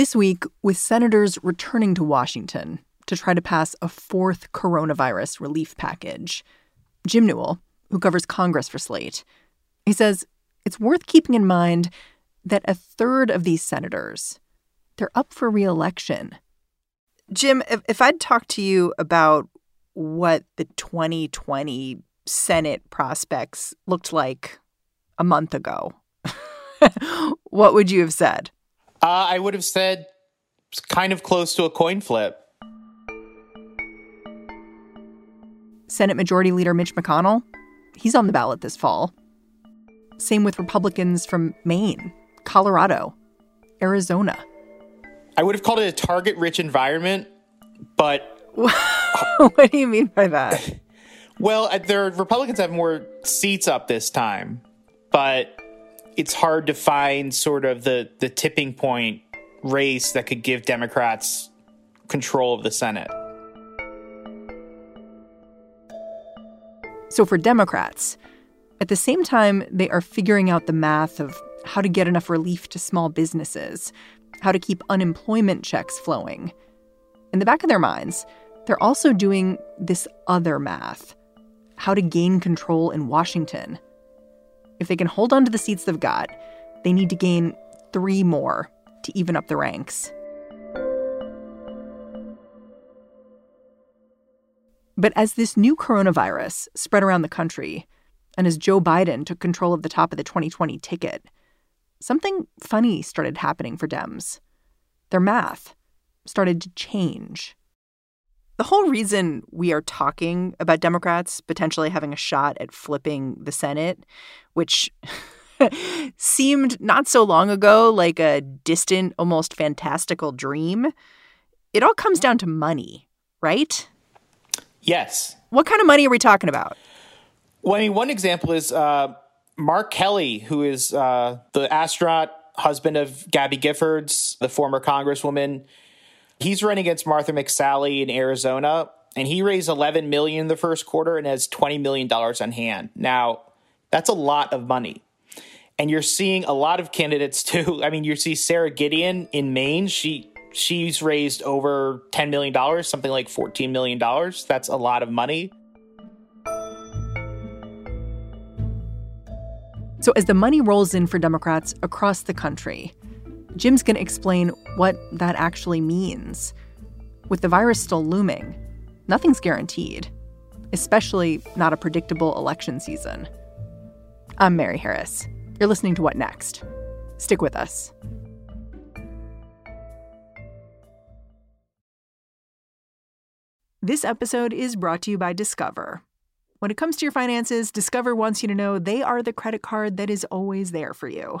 This week, with senators returning to Washington to try to pass a fourth coronavirus relief package, Jim Newell, who covers Congress for Slate, he says it's worth keeping in mind that a third of these senators, they're up for reelection. Jim, if, if I'd talked to you about what the 2020 Senate prospects looked like a month ago, what would you have said? Uh, I would have said it's kind of close to a coin flip. Senate Majority Leader Mitch McConnell, he's on the ballot this fall. Same with Republicans from Maine, Colorado, Arizona. I would have called it a target rich environment, but. what do you mean by that? well, uh, the Republicans have more seats up this time, but it's hard to find sort of the the tipping point race that could give Democrats control of the Senate. So for Democrats, at the same time they are figuring out the math of how to get enough relief to small businesses, how to keep unemployment checks flowing. In the back of their minds, they're also doing this other math how to gain control in Washington. If they can hold on to the seats they've got, they need to gain three more to even up the ranks. But as this new coronavirus spread around the country, and as Joe Biden took control of the top of the 2020 ticket, something funny started happening for Dems. Their math started to change. The whole reason we are talking about Democrats potentially having a shot at flipping the Senate, which seemed not so long ago like a distant, almost fantastical dream, it all comes down to money, right? Yes. What kind of money are we talking about? Well, I mean, one example is uh, Mark Kelly, who is uh, the astronaut husband of Gabby Giffords, the former congresswoman. He's running against Martha McSally in Arizona, and he raised 11 million in the first quarter and has 20 million dollars on hand. Now, that's a lot of money. And you're seeing a lot of candidates too. I mean, you see Sara Gideon in Maine. She she's raised over 10 million dollars, something like 14 million dollars. That's a lot of money. So as the money rolls in for Democrats across the country, Jim's going to explain what that actually means. With the virus still looming, nothing's guaranteed, especially not a predictable election season. I'm Mary Harris. You're listening to What Next? Stick with us. This episode is brought to you by Discover. When it comes to your finances, Discover wants you to know they are the credit card that is always there for you.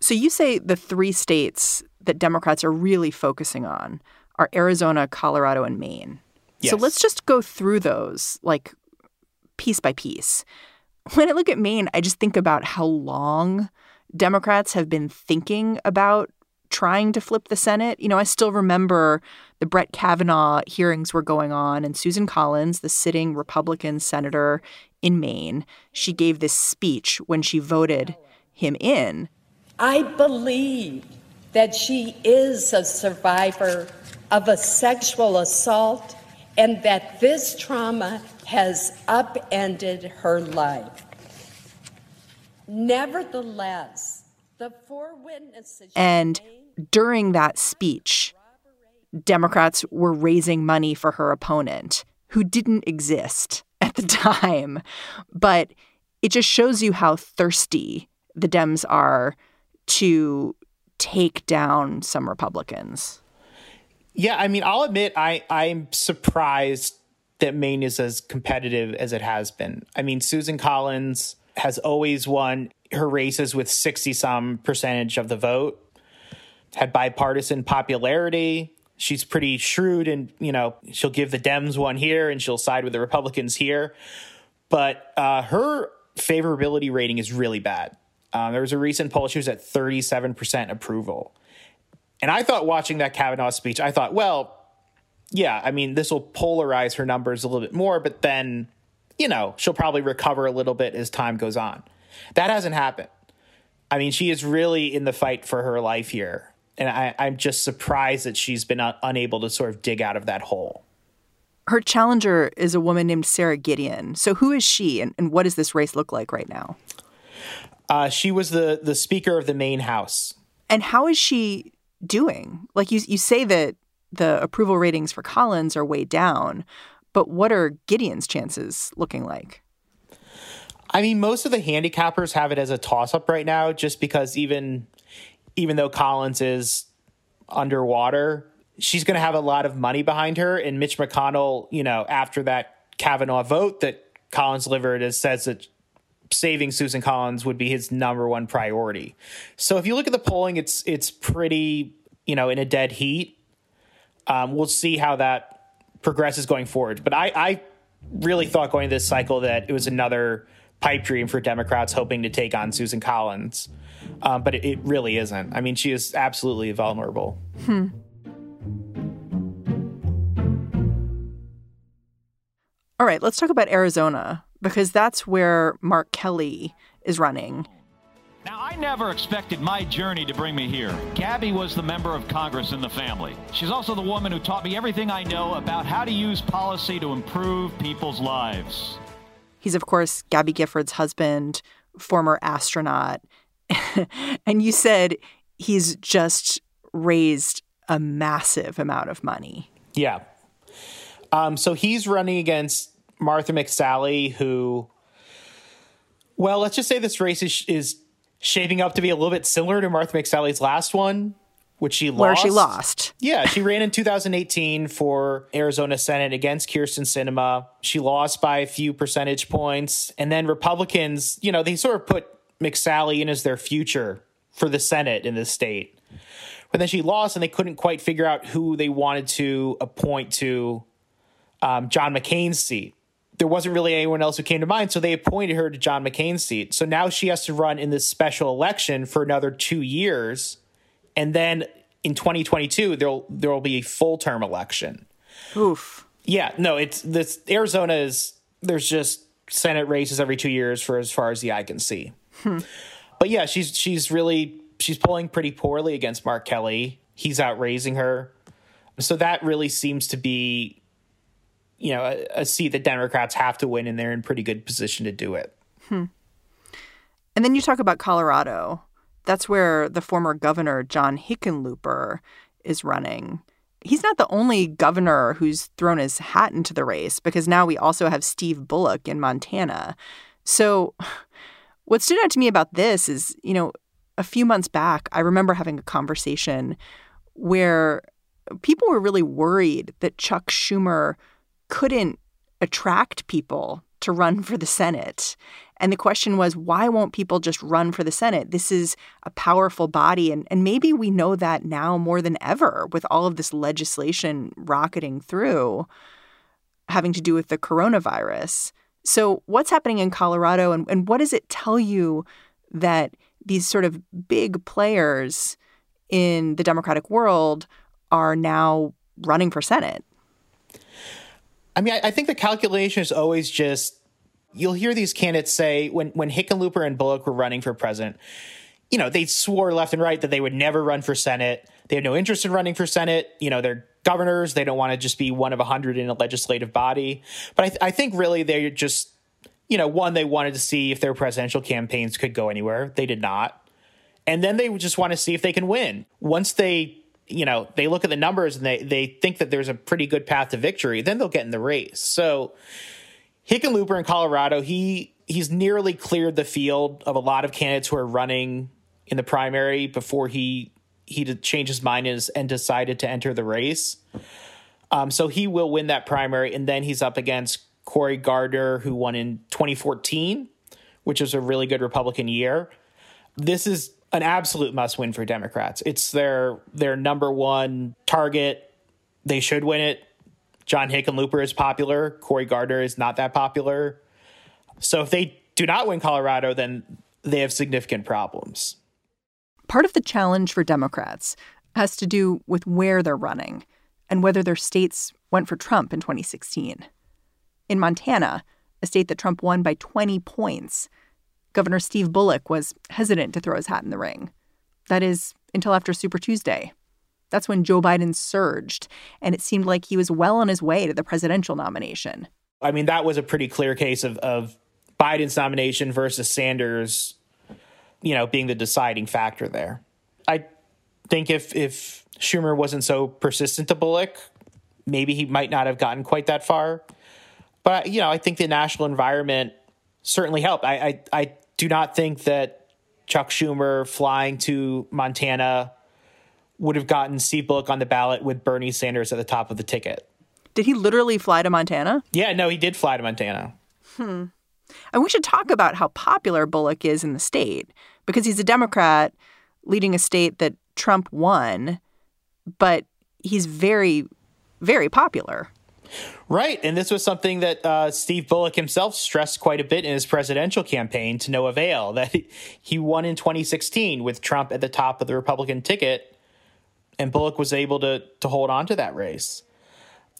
So you say the three states that Democrats are really focusing on are Arizona, Colorado, and Maine. Yes. So let's just go through those like piece by piece. When I look at Maine, I just think about how long Democrats have been thinking about trying to flip the Senate. You know, I still remember the Brett Kavanaugh hearings were going on, and Susan Collins, the sitting Republican senator in Maine, she gave this speech when she voted him in. I believe that she is a survivor of a sexual assault and that this trauma has upended her life. Nevertheless, the four witnesses. And during that speech, Democrats were raising money for her opponent, who didn't exist at the time. But it just shows you how thirsty the Dems are to take down some Republicans. Yeah, I mean, I'll admit I I'm surprised that Maine is as competitive as it has been. I mean, Susan Collins has always won her races with 60 some percentage of the vote, had bipartisan popularity. She's pretty shrewd and, you know, she'll give the Dems one here and she'll side with the Republicans here. But uh, her favorability rating is really bad. Um, there was a recent poll, she was at 37% approval. And I thought watching that Kavanaugh speech, I thought, well, yeah, I mean, this will polarize her numbers a little bit more, but then, you know, she'll probably recover a little bit as time goes on. That hasn't happened. I mean, she is really in the fight for her life here. And I, am just surprised that she's been un- unable to sort of dig out of that hole. Her challenger is a woman named Sara Gideon. So, who is she, and, and what does this race look like right now? Uh, she was the the Speaker of the Maine House. And how is she doing? Like you, you say that the approval ratings for Collins are way down, but what are Gideon's chances looking like? I mean, most of the handicappers have it as a toss up right now, just because even even though Collins is underwater, she's going to have a lot of money behind her. And Mitch McConnell, you know, after that Kavanaugh vote that Collins delivered, says that saving Susan Collins would be his number one priority. So if you look at the polling, it's it's pretty, you know, in a dead heat. Um, we'll see how that progresses going forward. But I, I really thought going this cycle that it was another pipe dream for Democrats hoping to take on Susan Collins. Um, but it, it, really isn't. I mean, she is absolutely vulnerable. Hmm. All right, let's talk about Arizona because that's where Mark Kelly is running. Now, I never expected my journey to bring me here. Gabby was the member of Congress in the family. She's also the woman who taught me everything I know about how to use policy to improve people's lives. He's, of course, Gabby Giffords' husband, former astronaut. and you said he's just raised a massive amount of money. Yeah. Um, so he's running against Martha McSally, who, well, let's just say this race is, is shaping up to be a little bit similar to Martha McSally's last one, which she lost. Where she lost. Yeah, she ran in 2018 for Arizona Senate against Kyrsten Sinema. She lost by a few percentage points. And then Republicans, you know, they sort of put McSally in as their future for the Senate in the state. But then she lost, and they couldn't quite figure out who they wanted to appoint to um, John McCain's seat there wasn't really anyone else who came to mind, so they appointed her to John McCain's seat. So now she has to run in this special election for another two years, and then in 2022 there'll there will be a full term election. Oof. Yeah, no, it's this Arizona is there's just Senate races every two years for as far as the eye can see. Hmm. But yeah, she's she's really she's pulling pretty poorly against Mark Kelly. He's outraising her. So that really seems to be you know, a, a, seat that Democrats have to win, and they're in pretty good position to do it. Hmm. And then you talk about Colorado. That's where the former governor, John Hickenlooper, is running. He's not the only governor who's thrown his hat into the race because now we also have Steve Bullock in Montana. So, what stood out to me about this is, you know, a few months back, I remember having a conversation where people were really worried that Chuck Schumer couldn't attract people to run for the Senate. And the question was, why won't people just run for the Senate? This is a powerful body. And, and maybe we know that now more than ever with all of this legislation rocketing through having to do with the coronavirus. So, what's happening in Colorado, and, and what does it tell you that these sort of big players in the Democratic world are now running for Senate? I mean, I, I think the calculation is always just you'll hear these candidates say when when Hickenlooper and Bullock were running for president, you know, they swore left and right that they would never run for Senate. They have no interest in running for Senate. You know, they're governors. They don't want to just be one of a hundred in a legislative body. But I, th- I think really they're just, you know, one they wanted to see if their presidential campaigns could go anywhere. They did not, and then they just want to see if they can win. Once they you know, they look at the numbers and they they think that there's a pretty good path to victory, then they'll get in the race. So Hickenlooper in Colorado, he he's nearly cleared the field of a lot of candidates who are running in the primary before he he changed his mind and decided to enter the race. Um, so he will win that primary, and then he's up against Cory Gardner, who won in 2014, which was a really good Republican year. This is an absolute must win for Democrats. It's their their number one target. they should win it. John Hickenlooper is popular. Cory Gardner is not that popular. So if they do not win Colorado, then they have significant problems. Part of the challenge for Democrats has to do with where they're running and whether their states went for Trump in 2016. In Montana, a state that Trump won by 20 points, Governor Steve Bullock was hesitant to throw his hat in the ring. That is, until after Super Tuesday. That's when Joe Biden surged, and it seemed like he was well on his way to the presidential nomination. I mean, that was a pretty clear case of, of Biden's nomination versus Sanders, you know, being the deciding factor there. I think if if Schumer wasn't so persistent to Bullock, maybe he might not have gotten quite that far. But you know, I think the national environment certainly helped. I I, I do not think that Chuck Schumer flying to Montana would have gotten Steve Bullock on the ballot with Bernie Sanders at the top of the ticket. Did he literally fly to Montana? Yeah, no, he did fly to Montana. Hmm. And we should talk about how popular Bullock is in the state because he's a Democrat leading a state that Trump won, but he's very, very popular. Right. And this was something that uh, Steve Bullock himself stressed quite a bit in his presidential campaign to no avail that he won in 2016 with Trump at the top of the Republican ticket. And Bullock was able to, to hold on to that race.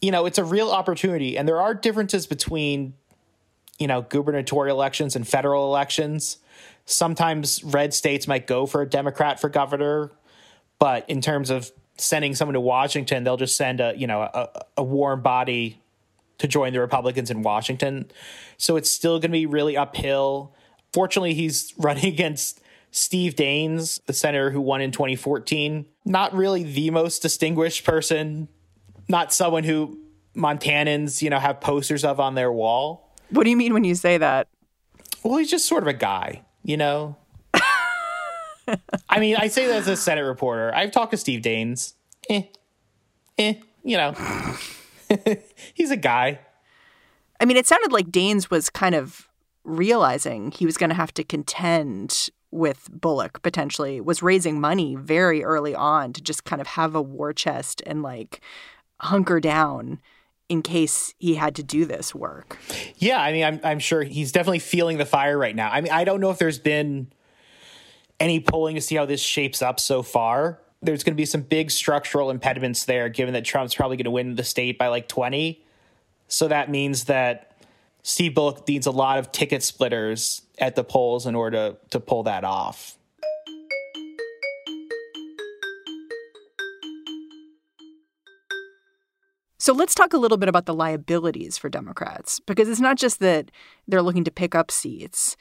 You know, it's a real opportunity. And there are differences between, you know, gubernatorial elections and federal elections. Sometimes red states might go for a Democrat for governor. But in terms of sending someone to Washington, they'll just send a you know a, a warm body to join the Republicans in Washington. So it's still going to be really uphill. Fortunately, he's running against Steve Daines, the senator who won in 2014. Not really the most distinguished person, not someone who Montanans, you know, have posters of on their wall. What do you mean when you say that? Well, he's just sort of a guy, you know. I mean, I say that as a Senate reporter. I've talked to Steve Daines. Eh, eh, you know, he's a guy. I mean, it sounded like Daines was kind of realizing he was going to have to contend with Bullock potentially, was raising money very early on to just kind of have a war chest and like hunker down in case he had to do this work. Yeah, I mean, I'm I'm sure he's definitely feeling the fire right now. I mean, I don't know if there's been any polling to see how this shapes up so far. There's going to be some big structural impediments there, given that Trump's probably going to win the state by like 20. So that means that Steve Bullock needs a lot of ticket splitters at the polls in order to, to pull that off. So let's talk a little bit about the liabilities for Democrats, because it's not just that they're looking to pick up seats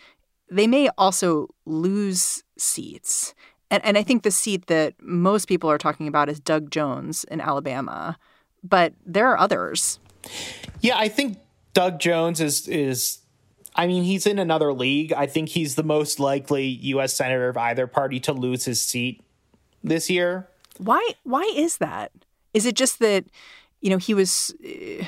they may also lose seats. And, and I think the seat that most people are talking about is Doug Jones in Alabama, but there are others. Yeah, I think Doug Jones is is I mean, he's in another league. I think he's the most likely US senator of either party to lose his seat this year. Why why is that? Is it just that you know, he was uh,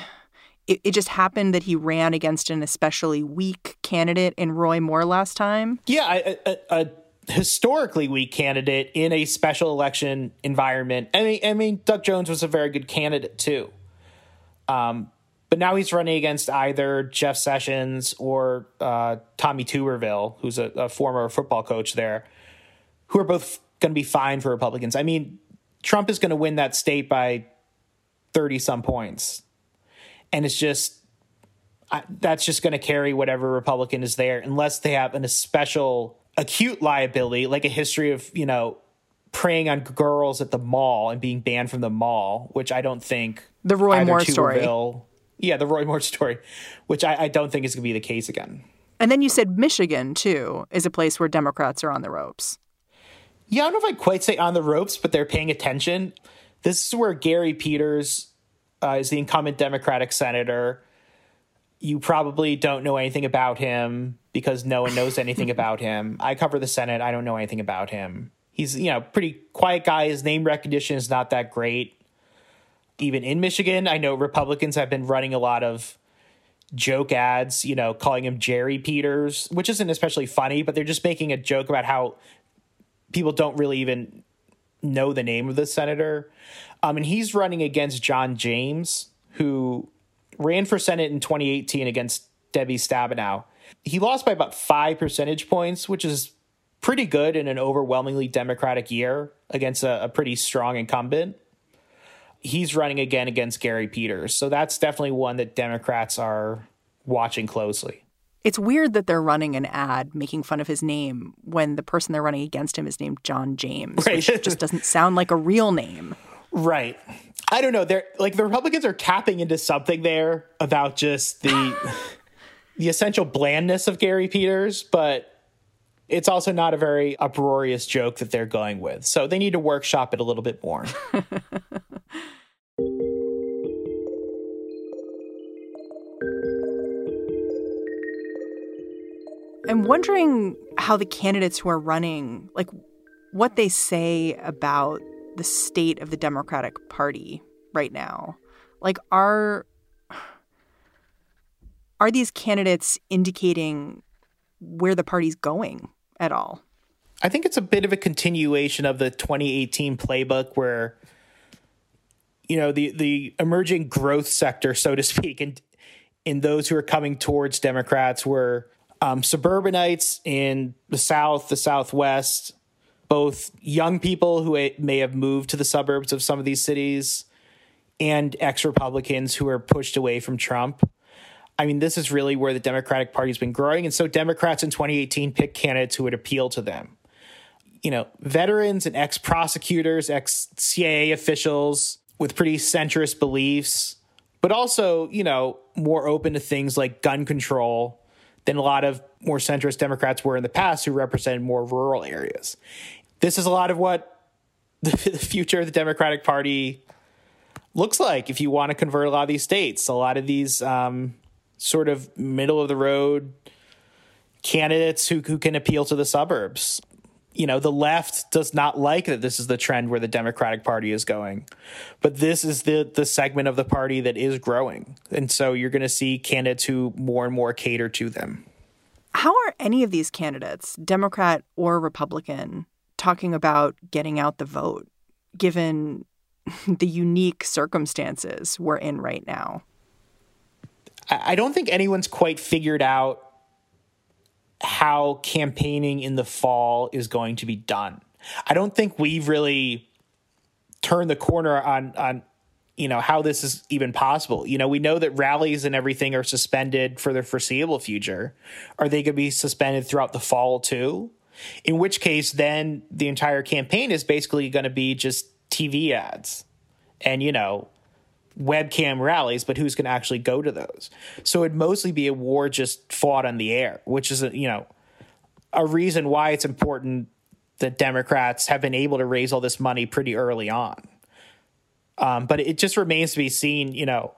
it, it just happened that he ran against an especially weak candidate in Roy Moore last time. Yeah, a, a, a historically weak candidate in a special election environment. I mean, I mean, Doug Jones was a very good candidate too. Um, but now he's running against either Jeff Sessions or uh, Tommy Tuberville, who's a, a, former football coach there, who are both going to be fine for Republicans. I mean, Trump is going to win that state by 30 some points and it's just I, that's just going to carry whatever Republican is there, unless they have an special acute liability, like a history of you know preying on girls at the mall and being banned from the mall, which I don't think the Roy Moore story. Yeah, the Roy Moore story, which I, I don't think is going to be the case again. And then you said Michigan too is a place where Democrats are on the ropes. Yeah, I don't know if I'd quite say on the ropes, but they're paying attention. This is where Gary Peters uh, is the incumbent Democratic senator. You probably don't know anything about him because no one knows anything about him. I cover the Senate. I don't know anything about him. He's, you know, pretty quiet guy. His name recognition is not that great. Even in Michigan, I know Republicans have been running a lot of joke ads, you know, calling him Jerry Peters, which isn't especially funny, but they're just making a joke about how people don't really even know the name of the senator. Um, and he's running against John James, who ran for Senate in 2018 against Debbie Stabenow. He lost by about five percentage points, which is pretty good in an overwhelmingly Democratic year against a, a pretty strong incumbent. He's running again against Gary Peters. So that's definitely one that Democrats are watching closely. It's weird that they're running an ad making fun of his name when the person they're running against him is named John James, right. which just doesn't sound like a real name. Right. I don't know. They're like the Republicans are tapping into something there about just the the essential blandness of Gary Peters, but it's also not a very uproarious joke that they're going with. So they need to workshop it a little bit more. I'm wondering how the candidates who are running, like what they say about the state of the Democratic Party right now. Like are are these candidates indicating where the party's going at all? I think it's a bit of a continuation of the 2018 playbook where you know the the emerging growth sector so to speak and in those who are coming towards Democrats were um, suburbanites in the South, the Southwest, both young people who may have moved to the suburbs of some of these cities and ex Republicans who are pushed away from Trump. I mean, this is really where the Democratic Party has been growing. And so Democrats in 2018 picked candidates who would appeal to them. You know, veterans and ex prosecutors, ex CIA officials with pretty centrist beliefs, but also, you know, more open to things like gun control than a lot of more centrist Democrats were in the past who represented more rural areas. This is a lot of what the, future of the Democratic Party looks like if you want to convert a lot of these states. A lot of these um, sort of middle of the road candidates who, who can appeal to the suburbs you know, the left does not like that this is the trend where the Democratic Party is going. But this is the the segment of the party that is growing. And so you're going to see candidates who more and more cater to them. How are any of these candidates, Democrat or Republican, talking about getting out the vote given the unique circumstances we're in right now? I don't think anyone's quite figured out how campaigning in the fall is going to be done. I don't think we've really turned the corner on on you know how this is even possible. You know, we know that rallies and everything are suspended for the foreseeable future. Are they going to be suspended throughout the fall too? In which case, then the entire campaign is basically going to be just TV ads, and you know, webcam rallies, but who's going to actually go to those? So it'd mostly be a war just fought on the air, which is, a, you know, a reason why it's important that Democrats have been able to raise all this money pretty early on. Um, but it just remains to be seen, you know,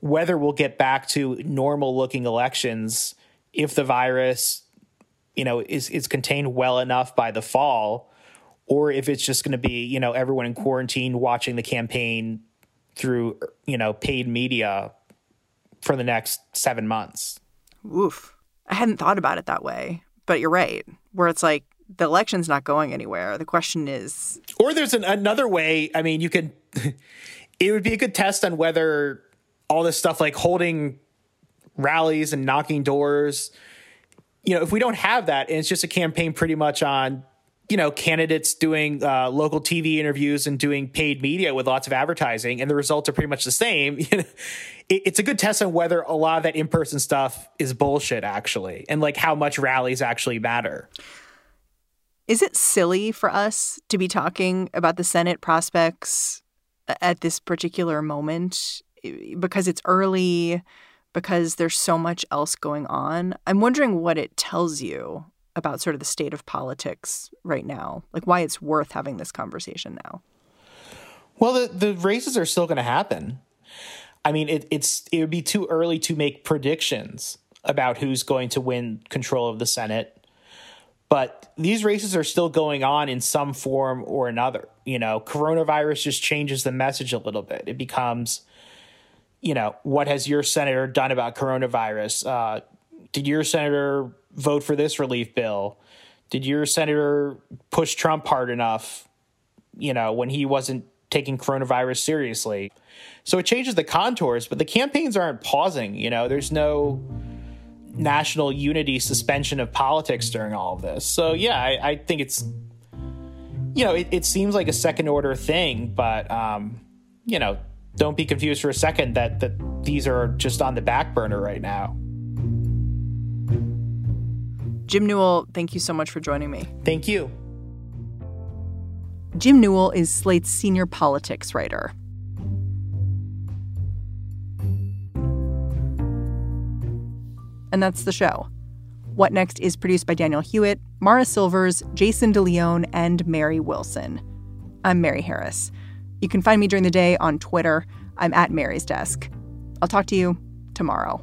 whether we'll get back to normal looking elections if the virus, you know, is is contained well enough by the fall, or if it's just going to be, you know, everyone in quarantine watching the campaign through you know paid media for the next seven months. Oof, I hadn't thought about it that way, but you're right. Where it's like the election's not going anywhere. The question is, or there's an, another way. I mean, you could. it would be a good test on whether all this stuff like holding rallies and knocking doors you know if we don't have that and it's just a campaign pretty much on you know, candidates doing uh, local TV interviews and doing paid media with lots of advertising, and the results are pretty much the same. it's a good test on whether a lot of that in person stuff is bullshit, actually, and like how much rallies actually matter. Is it silly for us to be talking about the Senate prospects at this particular moment because it's early, because there's so much else going on? I'm wondering what it tells you about sort of the state of politics right now, like why it's worth having this conversation now. Well, the, the races are still going to happen. I mean, it, it's it would be too early to make predictions about who's going to win control of the Senate. But these races are still going on in some form or another. You know, coronavirus just changes the message a little bit. It becomes, you know, what has your senator done about coronavirus? Uh, did your senator vote for this relief bill? Did your senator push Trump hard enough? you know, when he wasn't taking coronavirus seriously. So it changes the contours, but the campaigns aren't pausing. You know, there's no national unity suspension of politics during all of this. So yeah, I, I think it's you know it, it, seems like a second order thing, but um, you know don't be confused for a second that that these are just on the back burner right now. Jim Newell, thank you so much for joining me. Thank you. Jim Newell is Slate's senior politics writer. And that's the show. What Next is produced by Daniel Hewitt, Mara Silvers, Jason DeLeon, and Mary Wilson. I'm Mary Harris. You can find me during the day on Twitter. I'm at Mary's Desk. I'll talk to you tomorrow.